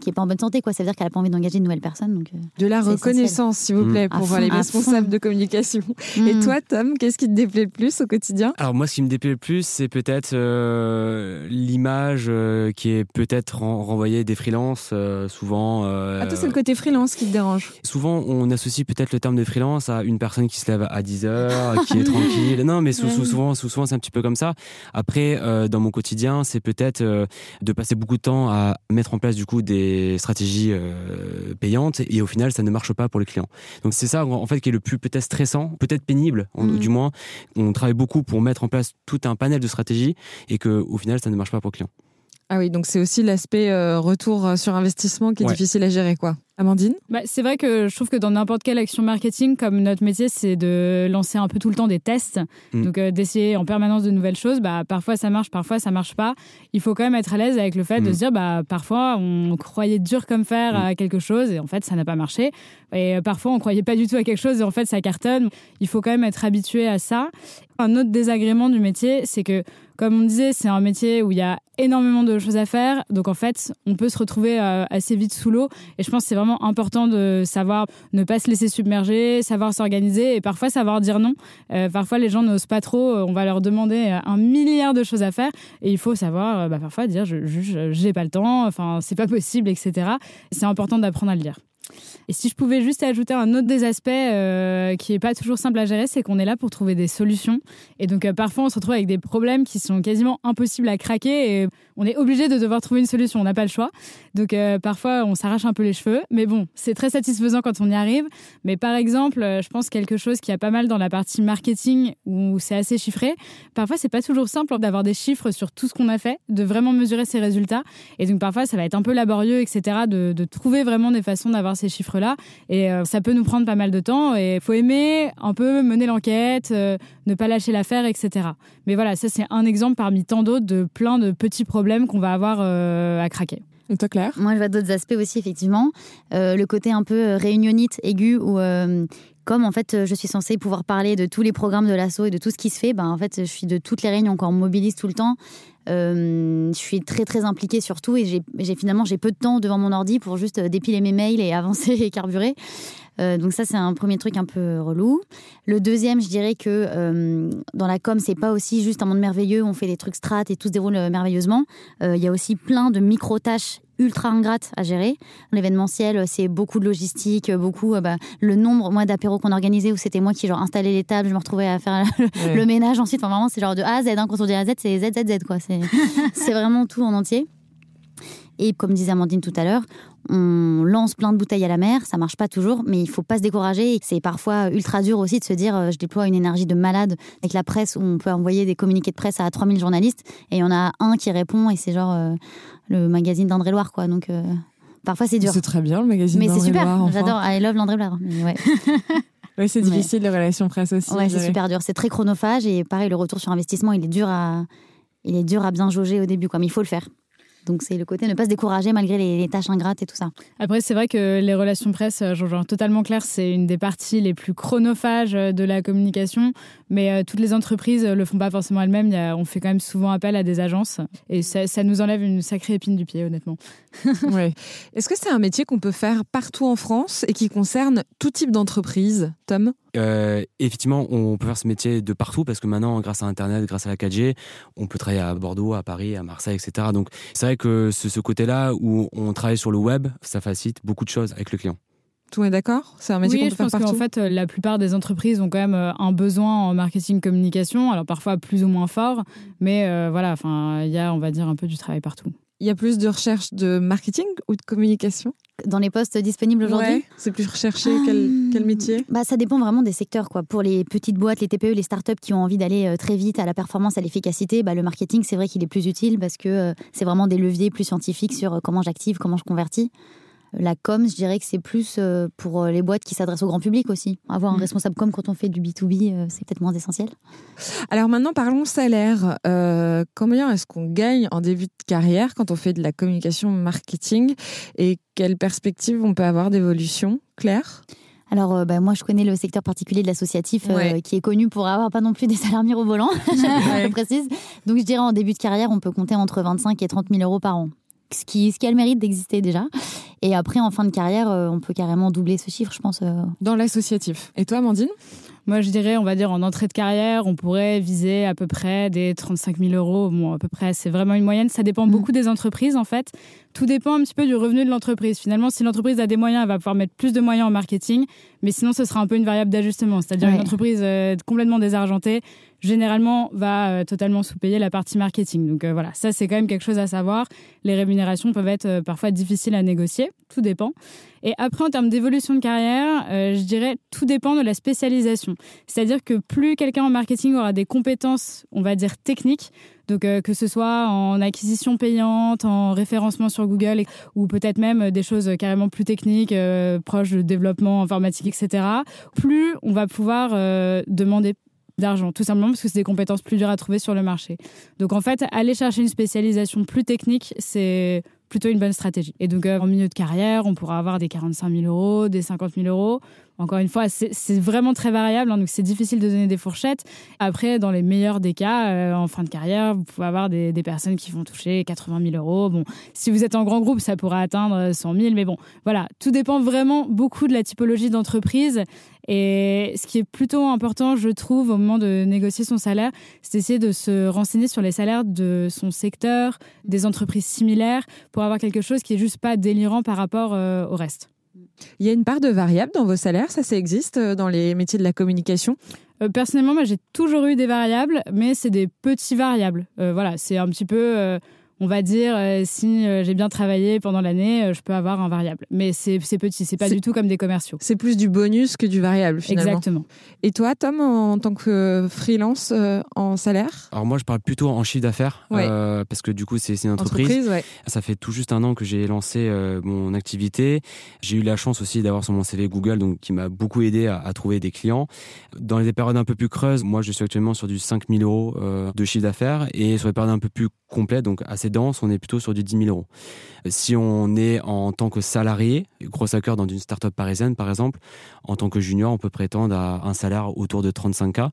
qui est pas en bonne santé, quoi. Ça veut dire qu'elle a pas envie d'engager de nouvelles personnes. Donc, euh, De la reconnaissance, s'il vous Mm. plaît, pour fond, les responsables de communication. Et hmm. toi, Tom, qu'est-ce qui te déplaît le plus au quotidien? Alors moi, ce qui me déplaît le plus, c'est peut-être euh, l'image euh, qui est peut-être ren- renvoyée des freelances, euh, souvent. euh, Ah, toi, c'est le côté freelance qui te dérange. Souvent, on associe peut-être le terme de freelance à une personne qui se lève à 10 heures, qui est tranquille. Non, mais sou- sou- souvent, sou- souvent c'est un petit peu comme ça. Après, euh, dans mon quotidien, c'est peut-être euh, de passer beaucoup de temps à mettre en place du coup des stratégies euh, payantes et au final, ça ne marche pas pour les clients. Donc c'est ça en fait qui est le plus peut-être stressant, peut-être pénible, en- Mhm. du moins. On travaille beaucoup pour mettre en place tout un panel de stratégies et que au final, ça ne marche pas pour le client. Ah oui, donc c'est aussi l'aspect euh, retour euh, sur investissement qui est Ouais. difficile à gérer, quoi. Amandine Bah, c'est vrai que je trouve que dans n'importe quelle action marketing, comme notre métier, c'est de lancer un peu tout le temps des tests, Mm. donc euh, d'essayer en permanence de nouvelles choses. Bah, parfois ça marche, parfois ça marche pas. Il faut quand même être à l'aise avec le fait de Mm. se dire, bah, parfois on croyait dur comme fer à quelque chose et en fait ça n'a pas marché. Et euh, parfois on croyait pas du tout à quelque chose et en fait ça cartonne. Il faut quand même être habitué à ça. Un autre désagrément du métier, c'est que comme on disait, c'est un métier où il y a énormément de choses à faire. Donc en fait, on peut se retrouver euh, assez vite sous l'eau. Et je pense que c'est vraiment important de savoir ne pas se laisser submerger, savoir s'organiser et parfois savoir dire non. Euh, parfois, les gens n'osent pas trop. euh, On va leur demander un milliard de choses à faire et il faut savoir bah, parfois dire je je- j'ai pas le temps, enfin c'est pas possible, etc. C'est important d'apprendre à le dire. Et si je pouvais juste ajouter un autre des aspects euh, qui est pas toujours simple à gérer, c'est qu'on est là pour trouver des solutions. Et donc euh, parfois on se retrouve avec des problèmes qui sont quasiment impossibles à craquer et on est obligé de devoir trouver une solution. On n'a pas le choix. Donc euh, parfois on s'arrache un peu les cheveux, mais bon, c'est très satisfaisant quand on y arrive. Mais par exemple, je pense quelque chose qui a pas mal dans la partie marketing où c'est assez chiffré. Parfois c'est pas toujours simple d'avoir des chiffres sur tout ce qu'on a fait, de vraiment mesurer ses résultats. Et donc parfois ça va être un peu laborieux, etc. De, de trouver vraiment des façons d'avoir ces chiffres-là. Et euh, ça peut nous prendre pas mal de temps. Et il faut aimer un peu mener l'enquête, euh, ne pas lâcher l'affaire, etc. Mais voilà, ça c'est un exemple parmi tant d'autres de plein de petits problèmes qu'on va avoir euh, à craquer. Et toi, Claire? Moi, je vois d'autres aspects aussi, effectivement. Euh, le côté un peu réunionnite, aigu, où euh, comme en fait, je suis censée pouvoir parler de tous les programmes de l'assaut et de tout ce qui se fait, ben, en fait, je suis de toutes les réunions qu'on mobilise tout le temps. Euh, je suis très très impliquée sur tout et j'ai finalement j'ai peu de temps devant mon ordi pour juste euh, dépiler mes mails et avancer et carburer. Euh, donc ça c'est un premier truc un peu relou. Le deuxième, je dirais que dans la com c'est pas aussi juste un monde merveilleux, on fait des trucs strat et tout se déroule merveilleusement. Il y a aussi plein de micro tâches ultra ingrates à gérer. L'événementiel, c'est beaucoup de logistique, beaucoup euh, bah, le nombre moi d'apéros qu'on organisait où c'était moi qui genre installais les tables, je me retrouvais à faire le, Ouais. le ménage ensuite. Enfin vraiment c'est genre de A à Z. hein. Quand on dit A à Z, c'est Z Z Z quoi. C'est vraiment tout en entier. Et comme disait Amandine tout à l'heure, on lance plein de bouteilles à la mer, ça marche pas toujours, mais il faut pas se décourager. Et C'est parfois ultra dur aussi de se dire, euh, je déploie une énergie de malade avec la presse où on peut envoyer des communiqués de presse à 3000 journalistes et il y en a un qui répond et c'est genre euh, le magazine d'André-Loire, quoi. Donc euh, parfois c'est dur. C'est très bien le magazine. Mais c'est super, enfin. j'adore, I love l'André-Loire. Mais Ouais, Oui, c'est difficile les relations presse aussi. ouais c'est super dur. C'est très chronophage et pareil, le retour sur investissement, il est dur à, il est dur à bien jauger au début, quoi. Mais il faut le faire. Donc c'est le côté ne pas se décourager malgré les, les tâches ingrates et tout ça. Après, c'est vrai que les relations presse, euh, je rejoins totalement clair, c'est une des parties les plus chronophages euh, de la communication. Mais euh, toutes les entreprises euh, le font pas forcément elles-mêmes. On fait quand même souvent appel à des agences. Et ça, ça nous enlève une sacrée épine du pied, honnêtement. Ouais. Est-ce que c'est un métier qu'on peut faire partout en France et qui concerne tout type d'entreprise, Tom? Euh, effectivement, on peut faire ce métier de partout parce que maintenant, grâce à Internet, grâce à la 4G, on peut travailler à Bordeaux, à Paris, à Marseille, etc. Donc, c'est vrai que ce, ce côté-là où on travaille sur le web, ça facilite beaucoup de choses avec le client. Tout le monde est d'accord? C'est un métier oui, qu'on je peut faire pense qu'en partout? fait, la plupart des entreprises ont quand même euh, un besoin en marketing communication. Alors parfois plus ou moins fort, mais euh, voilà, enfin, il y a, on va dire, un peu du travail partout. Il y a plus de recherche de marketing ou de communication Dans les postes disponibles aujourd'hui Ouais, C'est plus recherché quel, Ah. quel métier bah, Ça dépend vraiment des secteurs. Quoi. Pour les petites boîtes, les TPE, les startups qui ont envie d'aller euh, très vite à la performance, à l'efficacité, bah, le marketing, c'est vrai qu'il est plus utile parce que euh, c'est vraiment des leviers plus scientifiques sur euh, comment j'active, comment je convertis. La com, je dirais que c'est plus euh, pour euh, les boîtes qui s'adressent au grand public aussi. Avoir un Mm. responsable com quand on fait du B2B, euh, c'est peut-être moins essentiel. Alors maintenant, parlons salaire. Euh, combien est-ce qu'on gagne en début de carrière quand on fait de la communication marketing Et quelles perspectives on peut avoir d'évolution Claire? Alors, bah, moi, je connais le secteur particulier de l'associatif euh, qui est connu pour avoir pas non plus des salaires mirobolants, je précise. Donc, je dirais en début de carrière, on peut compter entre 25 et 30 000 euros par an. Ce qui, ce qui a le mérite d'exister déjà. Et après, en fin de carrière, on peut carrément doubler ce chiffre, je pense. Dans l'associatif. Et toi, Amandine? Moi, je dirais, on va dire, en entrée de carrière, on pourrait viser à peu près des 35 000 euros. Bon, à peu près, c'est vraiment une moyenne. Ça dépend mm. beaucoup des entreprises, en fait. Tout dépend un petit peu du revenu de l'entreprise. Finalement, si l'entreprise a des moyens, elle va pouvoir mettre plus de moyens en marketing. Mais sinon, ce sera un peu une variable d'ajustement. C'est-à-dire une entreprise euh, complètement désargentée, généralement, va euh, totalement sous-payer la partie marketing. Donc euh, voilà, ça, c'est quand même quelque chose à savoir. Les rémunérations peuvent être parfois difficiles à négocier. Tout dépend. Et après, en termes d'évolution de carrière, je dirais tout dépend de la spécialisation. C'est-à-dire que plus quelqu'un en marketing aura des compétences, on va dire techniques, donc que ce soit en acquisition payante, en référencement sur Google, ou peut-être même des choses carrément plus techniques, proches de développement informatique, etc., plus on va pouvoir euh, demander d'argent, tout simplement parce que c'est des compétences plus dures à trouver sur le marché. Donc en fait, aller chercher une spécialisation plus technique, c'est plutôt une bonne stratégie. Et donc euh, en milieu de carrière, on pourra avoir des 45 000 euros, des 50 000 euros. Encore une fois, c'est vraiment très variable, hein, donc c'est difficile de donner des fourchettes. Après, dans les meilleurs des cas, euh, en fin de carrière, vous pouvez avoir des, personnes qui vont toucher 80 000 euros. Bon, si vous êtes en grand groupe, ça pourra atteindre 100 000, mais bon, voilà, tout dépend vraiment beaucoup de la typologie d'entreprise. Et ce qui est plutôt important, je trouve, au moment de négocier son salaire, c'est d'essayer de se renseigner sur les salaires de son secteur, des entreprises similaires, pour avoir quelque chose qui est juste pas délirant par rapport euh, au reste. Il y a une part de variable dans vos salaires, ça, ça existe euh, dans les métiers de la communication? Euh, Personnellement, moi, j'ai toujours eu des variables, mais c'est des petits variables. voilà, c'est un petit peu on va dire, euh, si euh, j'ai bien travaillé pendant l'année, euh, je peux avoir un variable. Mais c'est petit, c'est pas du tout comme des commerciaux. C'est plus du bonus que du variable finalement. Exactement. Et toi, Tom, en, tant que freelance en salaire? Alors moi, je parle plutôt en chiffre d'affaires parce que du coup, c'est une entreprise. Ça fait tout juste un an que j'ai lancé mon activité. J'ai eu la chance aussi d'avoir sur mon CV Google, donc qui m'a beaucoup aidé à, trouver des clients. Dans les périodes un peu plus creuses, moi, je suis actuellement sur du 5000 euros de chiffre d'affaires et sur les périodes un peu plus complètes, donc assez dense, on est plutôt sur du 10 000 euros. Si on est en tant que salarié, gros hacker dans une startup parisienne par exemple, en tant que junior, on peut prétendre à un salaire autour de 35K.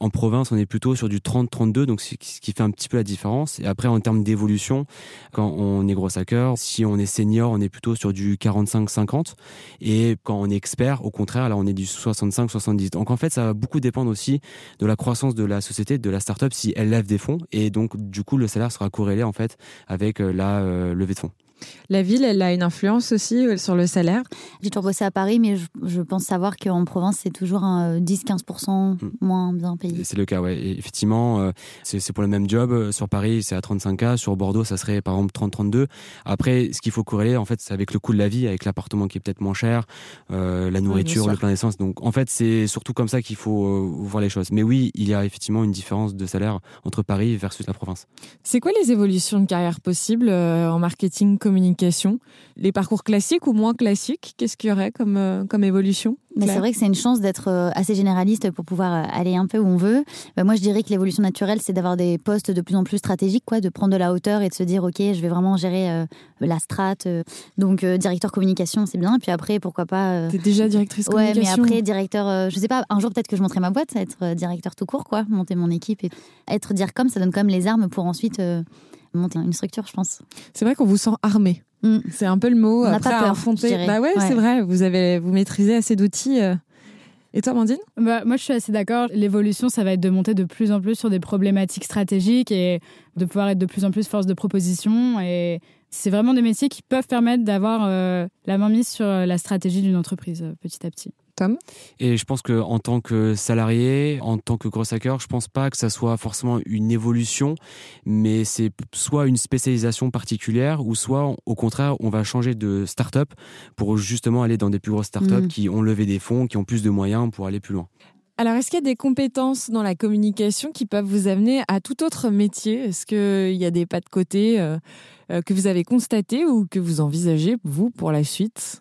En province, on est plutôt sur du 30-32, donc ce qui fait un petit peu la différence. Et après, en termes d'évolution, quand on est gros hacker, si on est senior, on est plutôt sur du 45-50. Et quand on est expert, au contraire, là, on est du 65-70. Donc en fait, ça va beaucoup dépendre aussi de la croissance de la société, de la startup, si elle lève des fonds. Et donc, du coup, le salaire sera corrélé en fait avec euh, la euh, levée de fonds. La ville, elle a une influence aussi euh, sur le salaire? J'ai toujours bossé à Paris, mais je, pense savoir qu'en province, c'est toujours un 10-15% euh, hmm. moins bien payé. C'est le cas, oui. effectivement, euh, c'est pour le même job. Sur Paris, c'est à 35K. Sur Bordeaux, ça serait par exemple 30-32. Après, ce qu'il faut corréler, en fait, c'est avec le coût de la vie, avec l'appartement qui est peut-être moins cher, la nourriture, le plein d'essence. Donc, en fait, c'est surtout comme ça qu'il faut voir les choses. Mais oui, il y a effectivement une différence de salaire entre Paris versus la province. C'est quoi les évolutions de carrière possibles en marketing communication. Les parcours classiques ou moins classiques, qu'est-ce qu'il y aurait comme, euh, comme évolution c'est vrai que c'est une chance d'être euh, assez généraliste pour pouvoir euh, aller un peu où on veut. Bah, moi, je dirais que l'évolution naturelle, c'est d'avoir des postes de plus en plus stratégiques, quoi, de prendre de la hauteur et de se dire, ok, je vais vraiment gérer la strat. donc, directeur communication, c'est bien. Puis après, pourquoi pas. T'es déjà directrice communication. Ouais, mais après, directeur, je sais pas, un jour peut-être que je monterai ma boîte, être directeur tout court, quoi, monter mon équipe et être dire comme ça donne quand même les armes pour ensuite monter une structure, je pense. C'est vrai qu'on vous sent armé. Mm. C'est un peu le mot. On n'a pas peur. Bah ouais, c'est vrai. Vous avez, vous maîtrisez assez d'outils. Euh. Et toi, Mandine bah, Moi, je suis assez d'accord. L'évolution, ça va être de monter de plus en plus sur des problématiques stratégiques et de pouvoir être de plus en plus force de proposition. Et c'est vraiment des métiers qui peuvent permettre d'avoir euh, la main mise sur la stratégie d'une entreprise euh, petit à petit. Et je pense qu'en tant que salarié, en tant que gros hacker, je pense pas que ça soit forcément une évolution, mais c'est soit une spécialisation particulière ou soit au contraire, on va changer de start-up pour justement aller dans des plus grosses start-up mm. qui ont levé des fonds, qui ont plus de moyens pour aller plus loin. Alors, est-ce qu'il y a des compétences dans la communication qui peuvent vous amener à tout autre métier? Est-ce qu'il y a des pas de côté euh, euh, que vous avez constatés ou que vous envisagez, vous, pour la suite?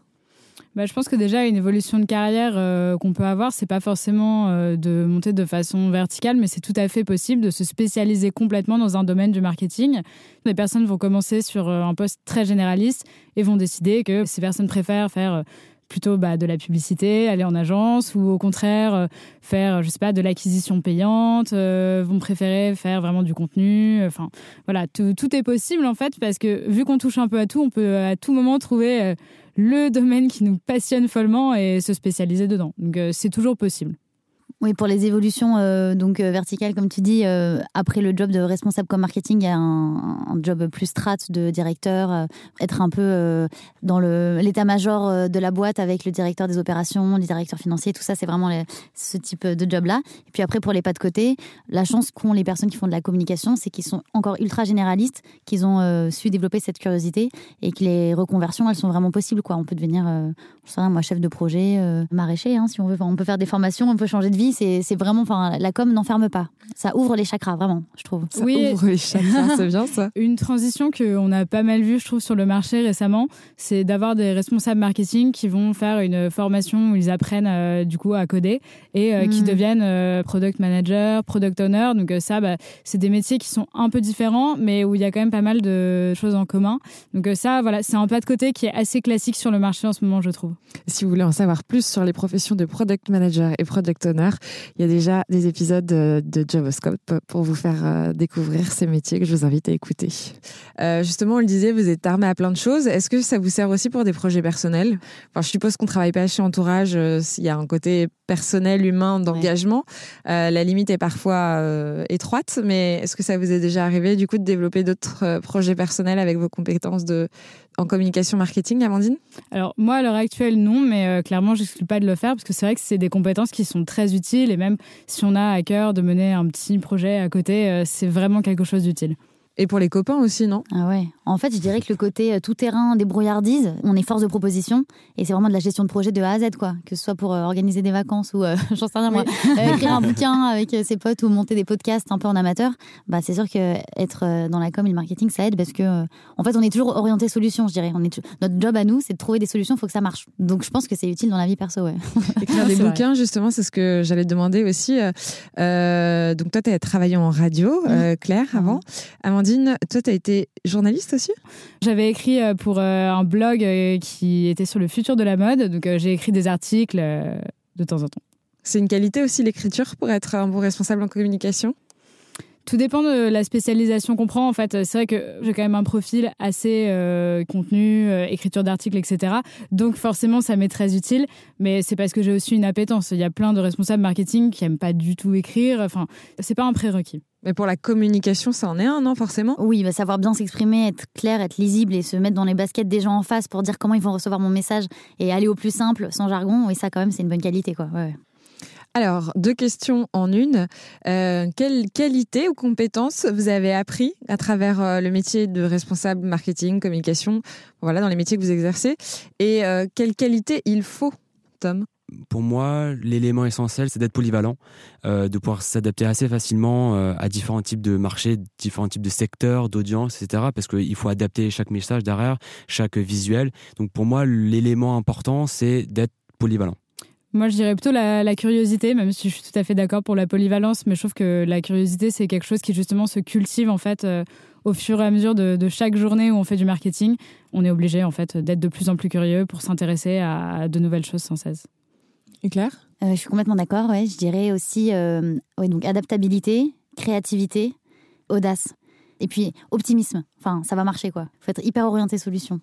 Bah, je pense que déjà une évolution de carrière euh, qu'on peut avoir, c'est pas forcément euh, de monter de façon verticale, mais c'est tout à fait possible de se spécialiser complètement dans un domaine du marketing. Les personnes vont commencer sur euh, un poste très généraliste et vont décider que ces personnes préfèrent faire plutôt bah, de la publicité, aller en agence, ou au contraire faire, je sais pas, de l'acquisition payante, vont préférer faire vraiment du contenu. Enfin, voilà, tout, est possible en fait, parce que vu qu'on touche un peu à tout, on peut à tout moment trouver le domaine qui nous passionne follement et se spécialiser dedans. Donc c'est toujours possible. Oui, pour les évolutions euh, donc euh, verticales, comme tu dis, euh, après le job de responsable comme marketing, il y a un, job plus strat de directeur, être un peu dans l'état-major de la boîte avec le directeur des opérations, le directeur financier, tout ça, c'est vraiment ce type de job-là. Et puis après, pour les pas de côté, la chance qu'ont les personnes qui font de la communication, c'est qu'ils sont encore ultra généralistes, qu'ils ont su développer cette curiosité et que les reconversions, elles sont vraiment possibles. On peut devenir, je sais moi, chef de projet, maraîcher, hein, si on veut. on peut faire des formations, on peut changer de vie c'est vraiment, enfin, la com n'enferme pas. Ça ouvre les chakras, vraiment, je trouve. Ça ouvre les chakras, c'est bien ça. Une transition qu'on a pas mal vue, je trouve, sur le marché récemment, c'est d'avoir des responsables marketing qui vont faire une formation où ils apprennent euh, du coup à coder et euh, qui hmm. deviennent euh, product manager, product owner. Donc ça, bah, c'est des métiers qui sont un peu différents, mais où il y a quand même pas mal de choses en commun. Donc ça, voilà, c'est un pas de côté qui est assez classique sur le marché en ce moment, je trouve. Si vous voulez en savoir plus sur les professions de product manager et product owner, il y a déjà des épisodes de, de Javoscope pour vous faire euh, découvrir ces métiers que je vous invite à écouter. Euh, justement, on le disait, vous êtes armé à plein de choses. Est-ce que ça vous sert aussi pour des projets personnels? Enfin, Je suppose qu'on travaille pas chez Entourage. Euh, il y a un côté personnel, humain, d'engagement. la limite est parfois étroite, mais est-ce que ça vous est déjà arrivé du coup de développer d'autres projets personnels avec vos compétences de, en communication marketing, Amandine? Alors moi, à l'heure actuelle, non, mais euh, clairement, je n'exclus pas de le faire parce que c'est vrai que c'est des compétences qui sont très utiles et même si on a à cœur de mener un petit projet à côté, euh, c'est vraiment quelque chose d'utile. Et pour les copains aussi, non? Ah ouais. En fait, je dirais que le côté euh, tout-terrain, débrouillardise, on est force de proposition et c'est vraiment de la gestion de projet de A à Z, quoi. Que ce soit pour euh, organiser des vacances ou, euh, j'en sais rien moi, écrire un bouquin avec ses potes ou monter des podcasts un peu en amateur, bah c'est sûr que être dans la com et le marketing, ça aide parce que, en fait, on est toujours orienté solution, je dirais. On est notre job à nous, c'est de trouver des solutions, il faut que ça marche. Donc, je pense que c'est utile dans la vie perso, ouais. Écrire des bouquins, justement, c'est ce que j'allais te demander aussi. donc, toi, tu as travaillé en radio. Claire, avant. Amandine, toi, tu as été journaliste aussi? J'avais écrit euh, pour euh, un blog euh, qui était sur le futur de la mode. Donc, j'ai écrit des articles de temps en temps. C'est une qualité aussi, l'écriture, pour être un bon responsable en communication? Tout dépend de la spécialisation qu'on prend. En fait, c'est vrai que j'ai quand même un profil assez euh, contenu, euh, écriture d'articles, etc. Donc forcément, ça m'est très utile. Mais c'est parce que j'ai aussi une appétence. Il y a plein de responsables marketing qui aiment pas du tout écrire. Enfin, c'est pas un prérequis. Mais pour la communication, ça en est un, non forcément? Oui, va savoir bien s'exprimer, être clair, être lisible et se mettre dans les baskets des gens en face pour dire comment ils vont recevoir mon message et aller au plus simple, sans jargon. Oui, ça quand même, c'est une bonne qualité, quoi. Ouais. Alors, deux questions en une. Euh, quelle qualité ou compétence vous avez appris à travers euh, le métier de responsable marketing, communication, voilà, dans les métiers que vous exercez Et euh, quelle qualité il faut, Tom? Pour moi, l'élément essentiel, c'est d'être polyvalent, de pouvoir s'adapter assez facilement à différents types de marchés, différents types de secteurs, d'audience, etc. Parce qu'il faut adapter chaque message derrière, chaque visuel. Donc pour moi, l'élément important, c'est d'être polyvalent. Moi, je dirais plutôt la, curiosité, même si je suis tout à fait d'accord pour la polyvalence, mais je trouve que la curiosité, c'est quelque chose qui justement se cultive en fait euh, au fur et à mesure de, chaque journée où on fait du marketing. On est obligé en fait d'être de plus en plus curieux pour s'intéresser à de nouvelles choses sans cesse. Et Claire? Euh, Je suis complètement d'accord. Ouais, je dirais aussi euh, donc adaptabilité, créativité, audace, et puis optimisme. Enfin, ça va marcher quoi. Faut être hyper orienté solution.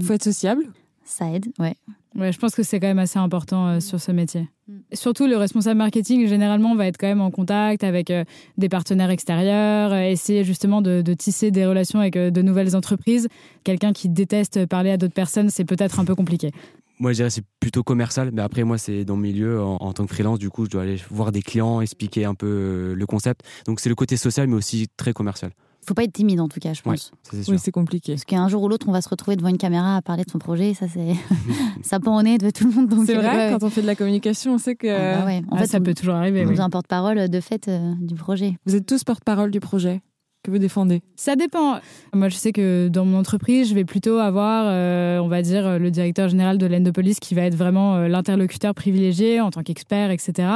Faut être sociable. Ça aide, ouais. Ouais, je pense que c'est quand même assez important euh, sur ce métier. Mm. Surtout, le responsable marketing, généralement, va être quand même en contact avec euh, des partenaires extérieurs, euh, essayer justement de, tisser des relations avec de nouvelles entreprises. Quelqu'un qui déteste parler à d'autres personnes, c'est peut-être un peu compliqué. Moi, je dirais c'est plutôt commercial, mais après, moi, c'est dans le milieu, en, en, tant que freelance, du coup, je dois aller voir des clients, expliquer un peu le concept. Donc, c'est le côté social, mais aussi très commercial faut pas être timide en tout cas, je pense. oui, c'est compliqué. Parce qu'un jour ou l'autre, on va se retrouver devant une caméra à parler de son projet. Ça, c'est ça peut en être de tout le monde. C'est vrai, quand on fait de la communication, on sait que. Ah bah en fait, ça peut toujours arriver. On est un porte-parole de fait euh, du projet. Vous êtes tous porte-parole du projet que vous défendez Ça dépend. Moi, je sais que dans mon entreprise, je vais plutôt avoir, euh, on va dire, le directeur général de l'endopolis qui va être vraiment euh, l'interlocuteur privilégié en tant qu'expert, etc.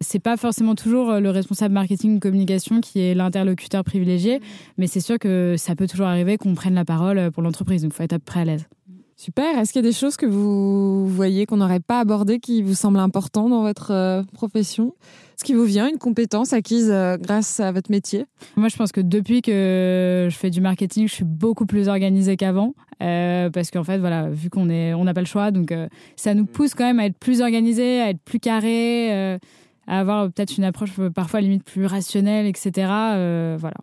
C'est pas forcément toujours euh, le responsable marketing ou communication qui est l'interlocuteur privilégié, mais c'est sûr que ça peut toujours arriver qu'on prenne la parole pour l'entreprise. Donc, il faut être prêt à l'aise. Super. Est-ce qu'il y a des choses que vous voyez qu'on n'aurait pas abordées qui vous semblent importantes dans votre euh, profession? Est-ce qui vous vient une compétence acquise euh, grâce à votre métier? Moi, je pense que depuis que je fais du marketing, je suis beaucoup plus organisée qu'avant. Euh, parce qu'en fait, voilà, vu qu'on est, on n'a pas le choix, donc ça nous pousse quand même à être plus organisé, à être plus carré, à avoir peut-être une approche parfois limite plus rationnelle, etc. voilà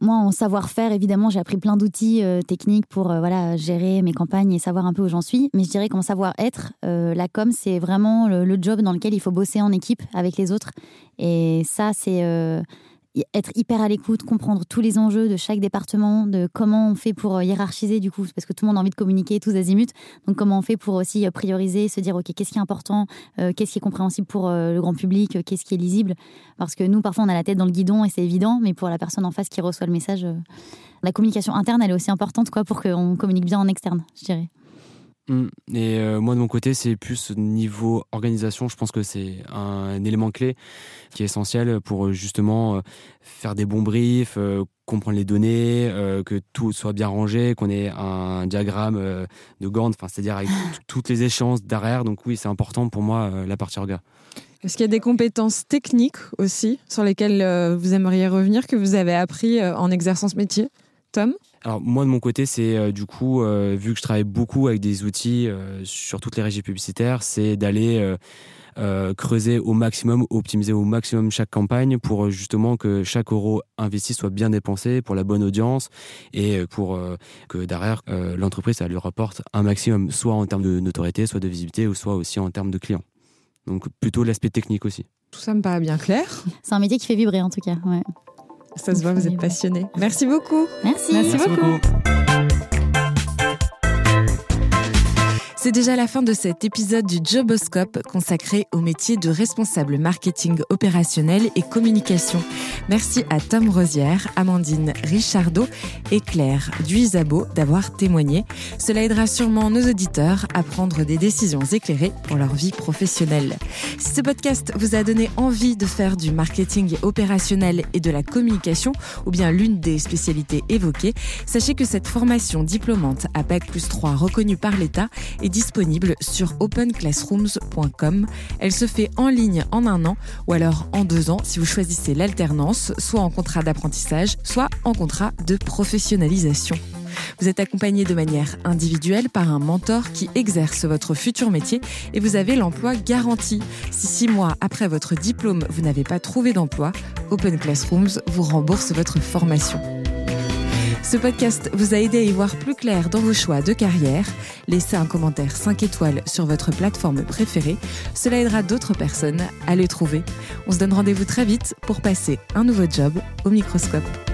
moi, en savoir-faire, évidemment, j'ai appris plein d'outils euh, techniques pour euh, voilà, gérer mes campagnes et savoir un peu où j'en suis. Mais je dirais qu'en savoir-être, euh, la com, c'est vraiment le, job dans lequel il faut bosser en équipe avec les autres. Et ça, c'est être hyper à l'écoute, comprendre tous les enjeux de chaque département, de comment on fait pour euh, hiérarchiser du coup, parce que tout le monde a envie de communiquer tous azimuts. Donc comment on fait pour aussi euh, prioriser, se dire ok qu'est-ce qui est important, euh, qu'est-ce qui est compréhensible pour le grand public, qu'est-ce qui est lisible? Parce que nous parfois on a la tête dans le guidon et c'est évident, mais pour la personne en face qui reçoit le message, la communication interne elle est aussi importante quoi pour qu'on communique bien en externe, je dirais. Mm. Et euh, moi de mon côté, c'est plus niveau organisation. Je pense que c'est un, élément clé qui est essentiel pour euh, justement euh, faire des bons briefs, comprendre les données, que tout soit bien rangé, qu'on ait un diagramme de Gantt, enfin c'est-à-dire avec toutes les échéances derrière. Donc oui, c'est important pour moi la partie orga. Est-ce qu'il y a des compétences techniques aussi sur lesquelles vous aimeriez revenir que vous avez appris en exerçant ce métier, Tom? Alors moi de mon côté, c'est euh, du coup, euh, vu que je travaille beaucoup avec des outils euh, sur toutes les régies publicitaires, c'est d'aller creuser au maximum, optimiser au maximum chaque campagne pour justement que chaque euro investi soit bien dépensé pour la bonne audience et pour que derrière l'entreprise ça lui rapporte un maximum, soit en termes de notoriété, soit de visibilité, ou soit aussi en termes de clients. Donc plutôt l'aspect technique aussi. Tout ça me paraît bien clair. C'est un métier qui fait vibrer en tout cas. Ouais. Ça se voit, vous êtes passionné. Merci beaucoup. Merci. Merci, beaucoup. C'est déjà la fin de cet épisode du Joboscope consacré au métier de responsable marketing opérationnel et communication. Merci à Tom Rosière, Amandine Richardot et Claire Duisabo d'avoir témoigné. Cela aidera sûrement nos auditeurs à prendre des décisions éclairées pour leur vie professionnelle. Si ce podcast vous a donné envie de faire du marketing opérationnel et de la communication, ou bien l'une des spécialités évoquées, sachez que cette formation diplômante à Bac plus 3 reconnue par l'État est disponible sur openclassrooms.com. Elle se fait en ligne en un an ou alors en deux ans si vous choisissez l'alternance, soit en contrat d'apprentissage, soit en contrat de professionnalisation. Vous êtes accompagné de manière individuelle par un mentor qui exerce votre futur métier et vous avez l'emploi garanti. Si six mois après votre diplôme, vous n'avez pas trouvé d'emploi, Open Classrooms vous rembourse votre formation. Ce podcast vous a aidé à y voir plus clair dans vos choix de carrière. Laissez un commentaire 5 étoiles sur votre plateforme préférée. Cela aidera d'autres personnes à les trouver. On se donne rendez-vous très vite pour passer un nouveau job au microscope.